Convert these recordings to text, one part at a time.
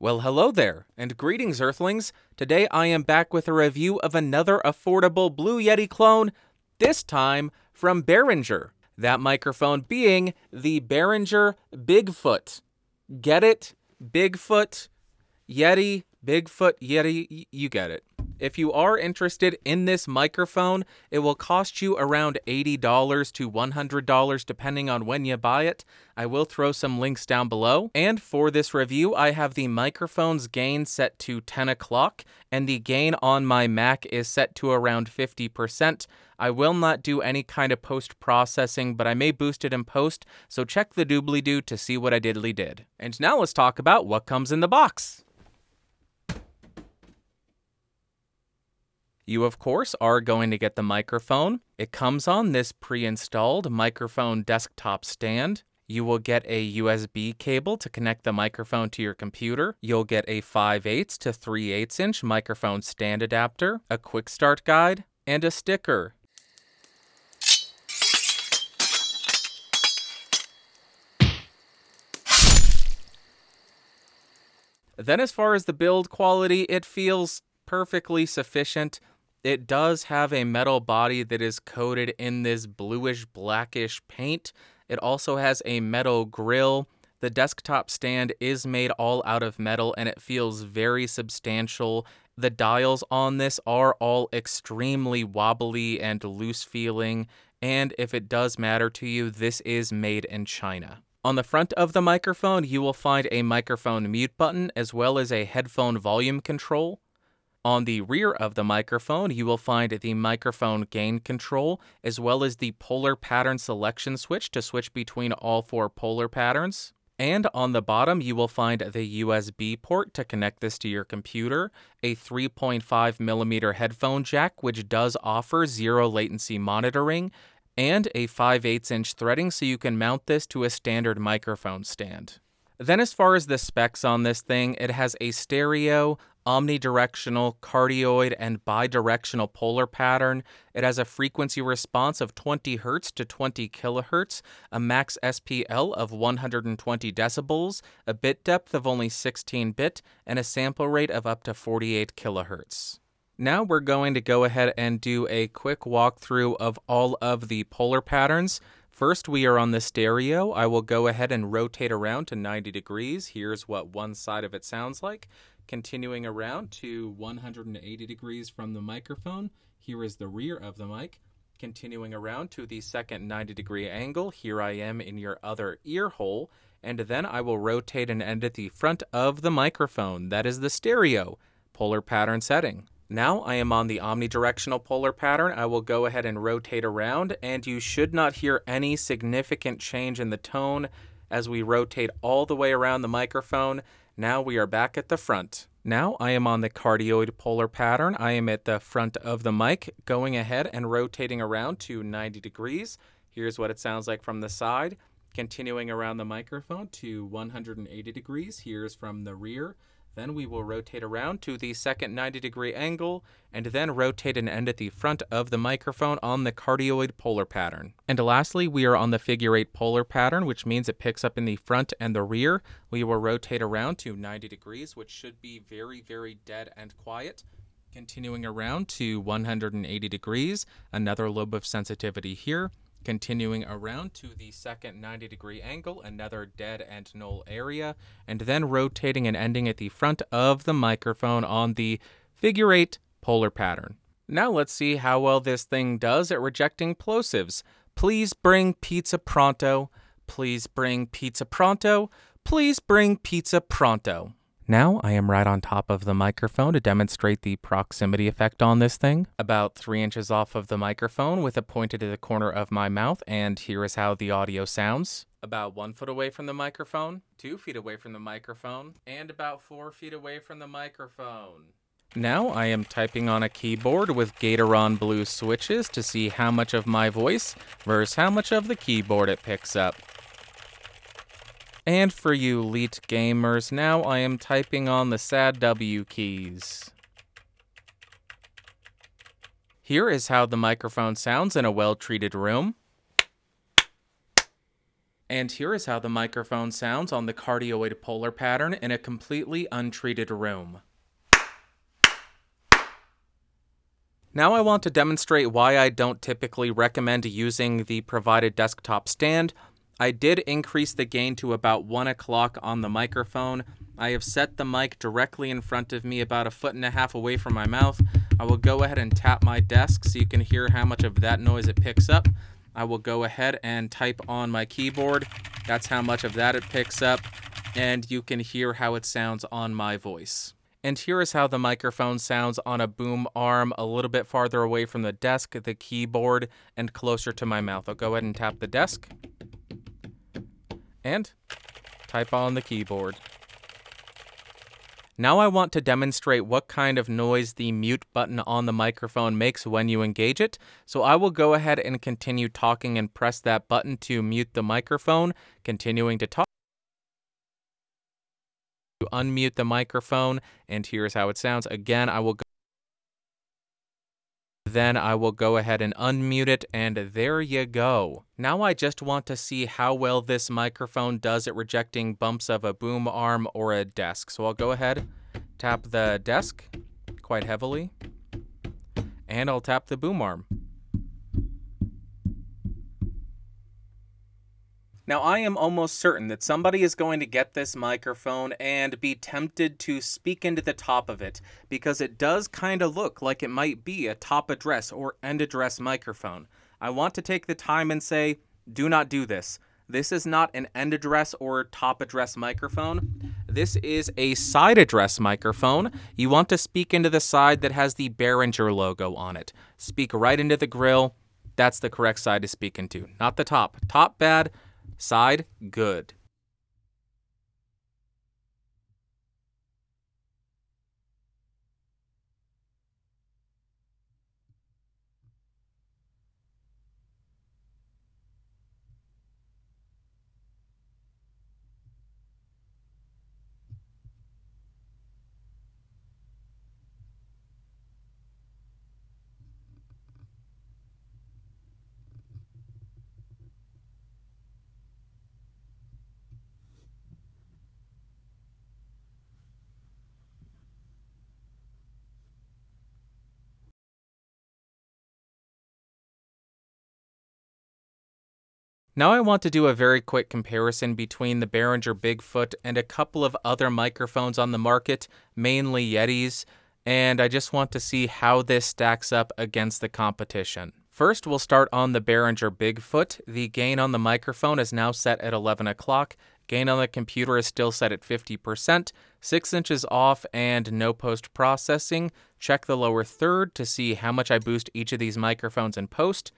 Well, hello there, and greetings, Earthlings. Today I am back with a review of another affordable Blue Yeti clone, this time from Behringer. That microphone being the Behringer Bigfoot. Get it? Bigfoot, Yeti, Bigfoot, Yeti, you get it. If you are interested in this microphone, it will cost you around $80 to $100 depending on when you buy it. I will throw some links down below. And for this review, I have the microphone's gain set to 10 o'clock, and the gain on my Mac is set to around 50%. I will not do any kind of post processing, but I may boost it in post, so check the doobly doo to see what I diddly did. And now let's talk about what comes in the box. You, of course, are going to get the microphone. It comes on this pre installed microphone desktop stand. You will get a USB cable to connect the microphone to your computer. You'll get a 5 8 to 3 8 inch microphone stand adapter, a quick start guide, and a sticker. Then, as far as the build quality, it feels perfectly sufficient. It does have a metal body that is coated in this bluish blackish paint. It also has a metal grill. The desktop stand is made all out of metal and it feels very substantial. The dials on this are all extremely wobbly and loose feeling. And if it does matter to you, this is made in China. On the front of the microphone, you will find a microphone mute button as well as a headphone volume control. On the rear of the microphone, you will find the microphone gain control as well as the polar pattern selection switch to switch between all four polar patterns. And on the bottom, you will find the USB port to connect this to your computer, a 3.5 millimeter headphone jack, which does offer zero latency monitoring, and a 5 8 inch threading so you can mount this to a standard microphone stand. Then, as far as the specs on this thing, it has a stereo, omnidirectional, cardioid, and bidirectional polar pattern. It has a frequency response of 20 Hz to 20 kHz, a max SPL of 120 decibels, a bit depth of only 16 bit, and a sample rate of up to 48 kHz. Now we're going to go ahead and do a quick walkthrough of all of the polar patterns. First, we are on the stereo. I will go ahead and rotate around to 90 degrees. Here's what one side of it sounds like. Continuing around to 180 degrees from the microphone. Here is the rear of the mic. Continuing around to the second 90 degree angle. Here I am in your other ear hole. And then I will rotate and end at the front of the microphone. That is the stereo polar pattern setting. Now I am on the omnidirectional polar pattern. I will go ahead and rotate around, and you should not hear any significant change in the tone as we rotate all the way around the microphone. Now we are back at the front. Now I am on the cardioid polar pattern. I am at the front of the mic, going ahead and rotating around to 90 degrees. Here's what it sounds like from the side. Continuing around the microphone to 180 degrees. Here's from the rear. Then we will rotate around to the second 90 degree angle and then rotate and end at the front of the microphone on the cardioid polar pattern. And lastly, we are on the figure eight polar pattern, which means it picks up in the front and the rear. We will rotate around to 90 degrees, which should be very, very dead and quiet. Continuing around to 180 degrees, another lobe of sensitivity here continuing around to the second 90 degree angle, another dead and null area, and then rotating and ending at the front of the microphone on the figure eight polar pattern. Now let's see how well this thing does at rejecting plosives. Please bring pizza pronto. Please bring pizza pronto. Please bring pizza pronto. Now I am right on top of the microphone to demonstrate the proximity effect on this thing. About three inches off of the microphone with it pointed to the corner of my mouth, and here is how the audio sounds. About one foot away from the microphone, two feet away from the microphone, and about four feet away from the microphone. Now I am typing on a keyboard with Gateron blue switches to see how much of my voice versus how much of the keyboard it picks up. And for you elite gamers, now I am typing on the sad W keys. Here is how the microphone sounds in a well treated room. And here is how the microphone sounds on the cardioid polar pattern in a completely untreated room. Now I want to demonstrate why I don't typically recommend using the provided desktop stand. I did increase the gain to about 1 o'clock on the microphone. I have set the mic directly in front of me about a foot and a half away from my mouth. I will go ahead and tap my desk so you can hear how much of that noise it picks up. I will go ahead and type on my keyboard. That's how much of that it picks up. And you can hear how it sounds on my voice. And here is how the microphone sounds on a boom arm a little bit farther away from the desk, the keyboard, and closer to my mouth. I'll go ahead and tap the desk and type on the keyboard. Now I want to demonstrate what kind of noise the mute button on the microphone makes when you engage it. So I will go ahead and continue talking and press that button to mute the microphone, continuing to talk to unmute the microphone, and here's how it sounds. Again, I will go. Then I will go ahead and unmute it, and there you go. Now I just want to see how well this microphone does at rejecting bumps of a boom arm or a desk. So I'll go ahead, tap the desk quite heavily, and I'll tap the boom arm. Now, I am almost certain that somebody is going to get this microphone and be tempted to speak into the top of it because it does kind of look like it might be a top address or end address microphone. I want to take the time and say, do not do this. This is not an end address or top address microphone. This is a side address microphone. You want to speak into the side that has the Behringer logo on it. Speak right into the grill. That's the correct side to speak into, not the top. Top bad, Side, good. Now I want to do a very quick comparison between the Behringer Bigfoot and a couple of other microphones on the market, mainly Yetis, and I just want to see how this stacks up against the competition. First, we'll start on the Behringer Bigfoot. The gain on the microphone is now set at 11 o'clock. Gain on the computer is still set at 50%, 6 inches off, and no post processing. Check the lower third to see how much I boost each of these microphones in post.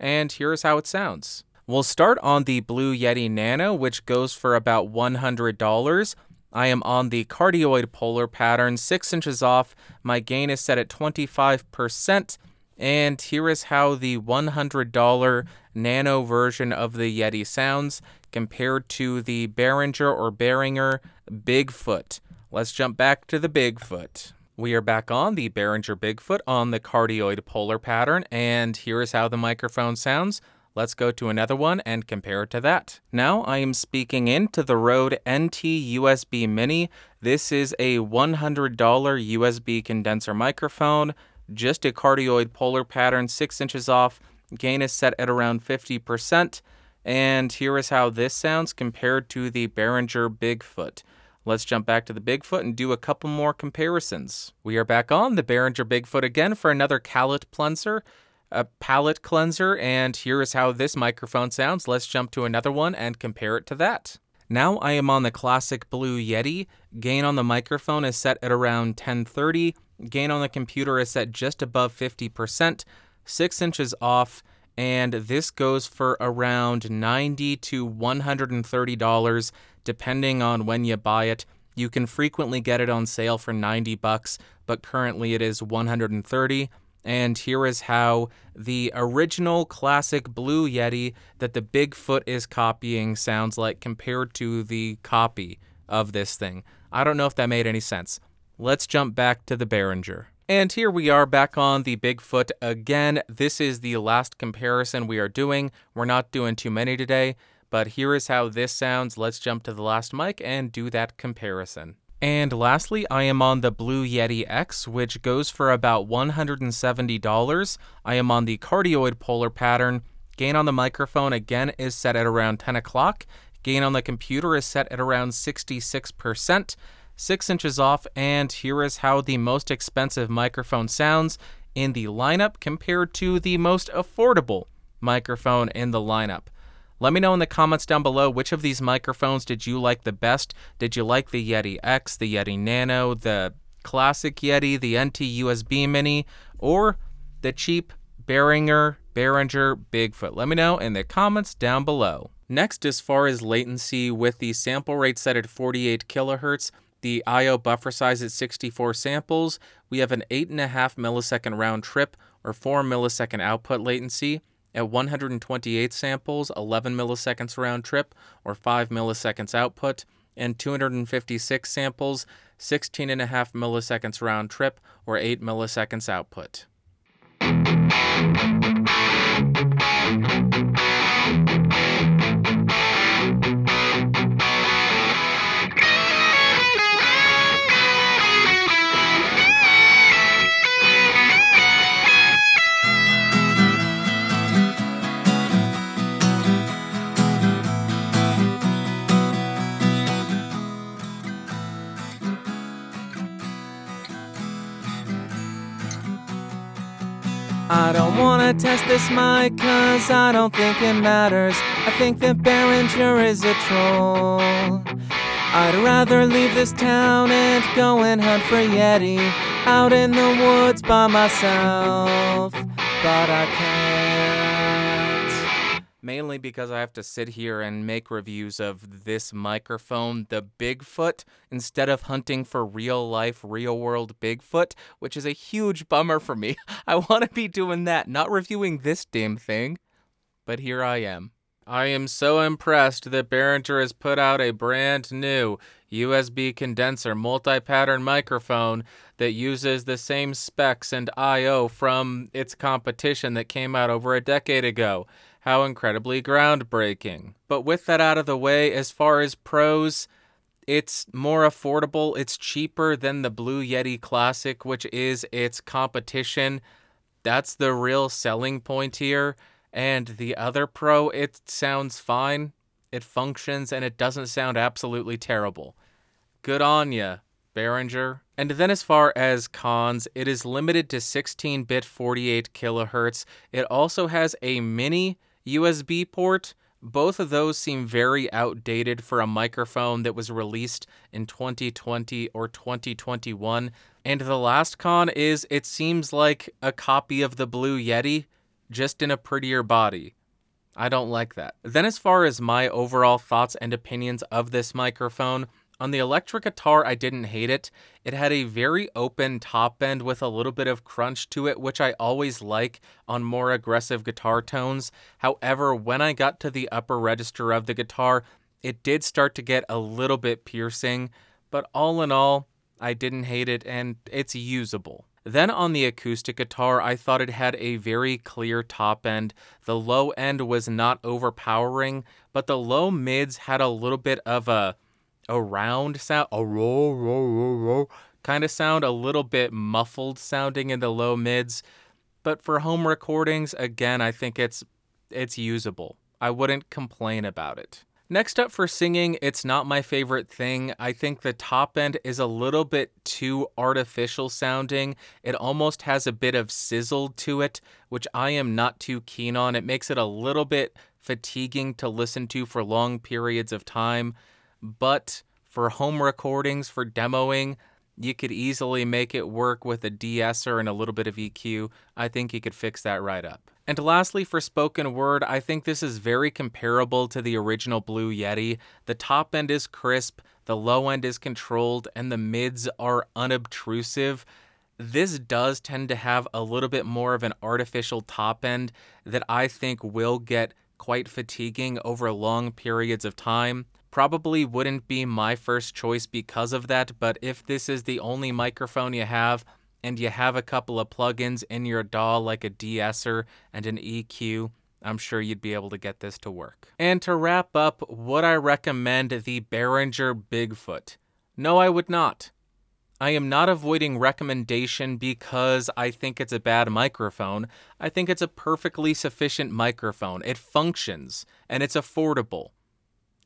And here's how it sounds. We'll start on the Blue Yeti Nano, which goes for about $100. I am on the cardioid polar pattern, 6 inches off. My gain is set at 25%. And here is how the $100 nano version of the Yeti sounds compared to the Behringer or Behringer Bigfoot. Let's jump back to the Bigfoot. We are back on the Behringer Bigfoot on the cardioid polar pattern, and here is how the microphone sounds. Let's go to another one and compare it to that. Now I am speaking into the Rode NT USB Mini. This is a $100 USB condenser microphone, just a cardioid polar pattern, 6 inches off. Gain is set at around 50%. And here is how this sounds compared to the Behringer Bigfoot. Let's jump back to the Bigfoot and do a couple more comparisons. We are back on the Behringer Bigfoot again for another palate cleanser a palate cleanser, and here is how this microphone sounds. Let's jump to another one and compare it to that. Now I am on the classic Blue Yeti. Gain on the microphone is set at around 1030. Gain on the computer is set just above 50%, 6 inches off, and this goes for around 90 to $130 depending on when you buy it. You can frequently get it on sale for 90 bucks, but currently it is 130 and here is how the original classic Blue Yeti that the Bigfoot is copying sounds like compared to the copy of this thing. I don't know if that made any sense. Let's jump back to the Behringer. And here we are back on the Bigfoot again. This is the last comparison we are doing. We're not doing too many today, but here is how this sounds. Let's jump to the last mic and do that comparison. And lastly, I am on the Blue Yeti X, which goes for about $170. I am on the cardioid polar pattern. Gain on the microphone again is set at around 10 o'clock. Gain on the computer is set at around 66%, 6 inches off, and here is how the most expensive microphone sounds in the lineup compared to the most affordable microphone in the lineup. Let me know in the comments down below which of these microphones did you like the best? Did you like the Yeti X, the Yeti Nano, the classic Yeti, the NT USB Mini, or the cheap Behringer Behringer Bigfoot? Let me know in the comments down below. Next, as far as latency, with the sample rate set at 48 kilohertz, the I/O buffer size at 64 samples, we have an 8.5 millisecond round trip or 4 millisecond output latency. At 128 samples, 11 milliseconds round trip or 5 milliseconds output, and 256 samples, 16.5 milliseconds round trip or 8 milliseconds output. I don't wanna test this mic cause I don't think it matters. I think that Behringer is a troll. I'd rather leave this town and go and hunt for Yeti out in the woods by myself. But I can't mainly because I have to sit here and make reviews of this microphone, the Bigfoot, instead of hunting for real life, real world Bigfoot, which is a huge bummer for me. I want to be doing that, not reviewing this damn thing. But here I am. I am so impressed that Behringer has put out a brand new USB condenser multi pattern microphone that uses the same specs and I/O from its competition that came out over a decade ago. How incredibly groundbreaking. But with that out of the way, as far as pros, it's more affordable. It's cheaper than the Blue Yeti Classic, which is its competition. That's the real selling point here. And the other pro, it sounds fine, it functions, and it doesn't sound absolutely terrible. Good on ya, Behringer. And then, as far as cons, it is limited to 16 bit 48 kilohertz. It also has a mini USB port. Both of those seem very outdated for a microphone that was released in 2020 or 2021. And the last con is it seems like a copy of the Blue Yeti, just in a prettier body. I don't like that. Then, as far as my overall thoughts and opinions of this microphone, on the electric guitar, I didn't hate it. It had a very open top end with a little bit of crunch to it, which I always like on more aggressive guitar tones. However, when I got to the upper register of the guitar, it did start to get a little bit piercing, but all in all, I didn't hate it and it's usable. Then on the acoustic guitar, I thought it had a very clear top end. The low end was not overpowering, but the low mids had a little bit of a a round sound, a roll, roll, roll, roll kind of sound, a little bit muffled sounding in the low mids. But for home recordings, again, I think it's it's usable. I wouldn't complain about it. Next up for singing, it's not my favorite thing. I think the top end is a little bit too artificial sounding. It almost has a bit of sizzle to it, which I am not too keen on. It makes it a little bit fatiguing to listen to for long periods of time but for home recordings, for demoing, you could easily make it work with a de-esser and a little bit of EQ. I think you could fix that right up. And lastly, for spoken word, I think this is very comparable to the original Blue Yeti. The top end is crisp, the low end is controlled, and the mids are unobtrusive. This does tend to have a little bit more of an artificial top end that I think will get quite fatiguing over long periods of time. Probably wouldn't be my first choice because of that, but if this is the only microphone you have and you have a couple of plugins in your DAW like a de-esser and an EQ, I'm sure you'd be able to get this to work. And to wrap up, would I recommend the Behringer Bigfoot? No, I would not. I am not avoiding recommendation because I think it's a bad microphone. I think it's a perfectly sufficient microphone. It functions and it's affordable.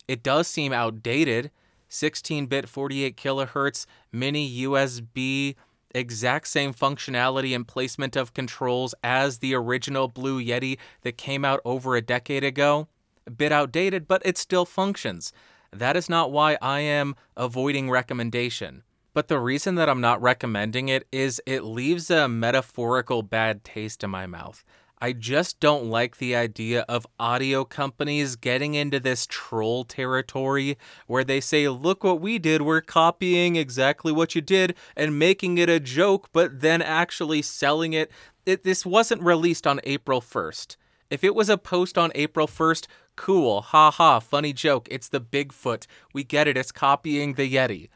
It does seem outdated. 16 bit 48 kilohertz mini USB exact same functionality and placement of controls as the original Blue Yeti that came out over a decade ago. A bit outdated, but it still functions. That is not why I am avoiding recommendation. But the reason that I'm not recommending it is it leaves a metaphorical bad taste in my mouth. I just don't like the idea of audio companies getting into this troll territory where they say, look what we did, we're copying exactly what you did and making it a joke, but then actually selling it. it this wasn't released on April 1st. If it was a post on April 1st, cool, ha ha, funny joke, it's the Bigfoot. We get it, it's copying the Yeti.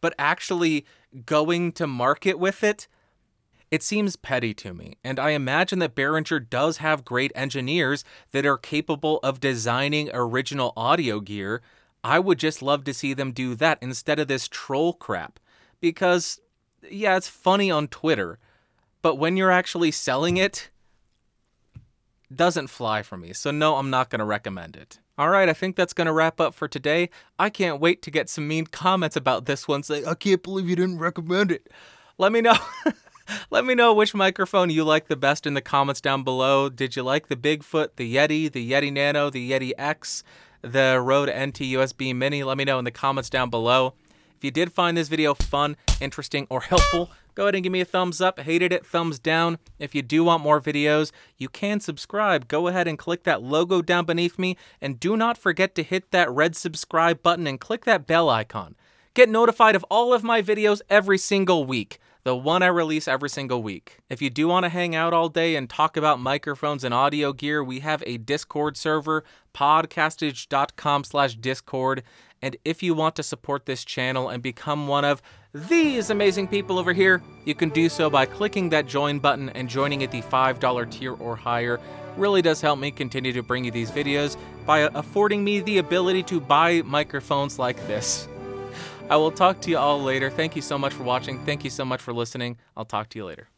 But actually going to market with it, it seems petty to me, and I imagine that Behringer does have great engineers that are capable of designing original audio gear. I would just love to see them do that instead of this troll crap. Because, yeah, it's funny on Twitter, but when you're actually selling it, doesn't fly for me. So, no, I'm not going to recommend it. All right, I think that's going to wrap up for today. I can't wait to get some mean comments about this one saying, I can't believe you didn't recommend it. Let me know. Let me know which microphone you like the best in the comments down below. Did you like the Bigfoot, the Yeti, the Yeti Nano, the Yeti X, the Rode NT USB Mini? Let me know in the comments down below. If you did find this video fun, interesting, or helpful, go ahead and give me a thumbs up. Hated it, thumbs down. If you do want more videos, you can subscribe. Go ahead and click that logo down beneath me, and do not forget to hit that red subscribe button and click that bell icon. Get notified of all of my videos every single week the one I release every single week. If you do want to hang out all day and talk about microphones and audio gear, we have a Discord server, podcastage.com slash Discord. And if you want to support this channel and become one of these amazing people over here, you can do so by clicking that join button and joining at the $5 tier or higher. Really does help me continue to bring you these videos by affording me the ability to buy microphones like this. I will talk to you all later. Thank you so much for watching. Thank you so much for listening. I'll talk to you later.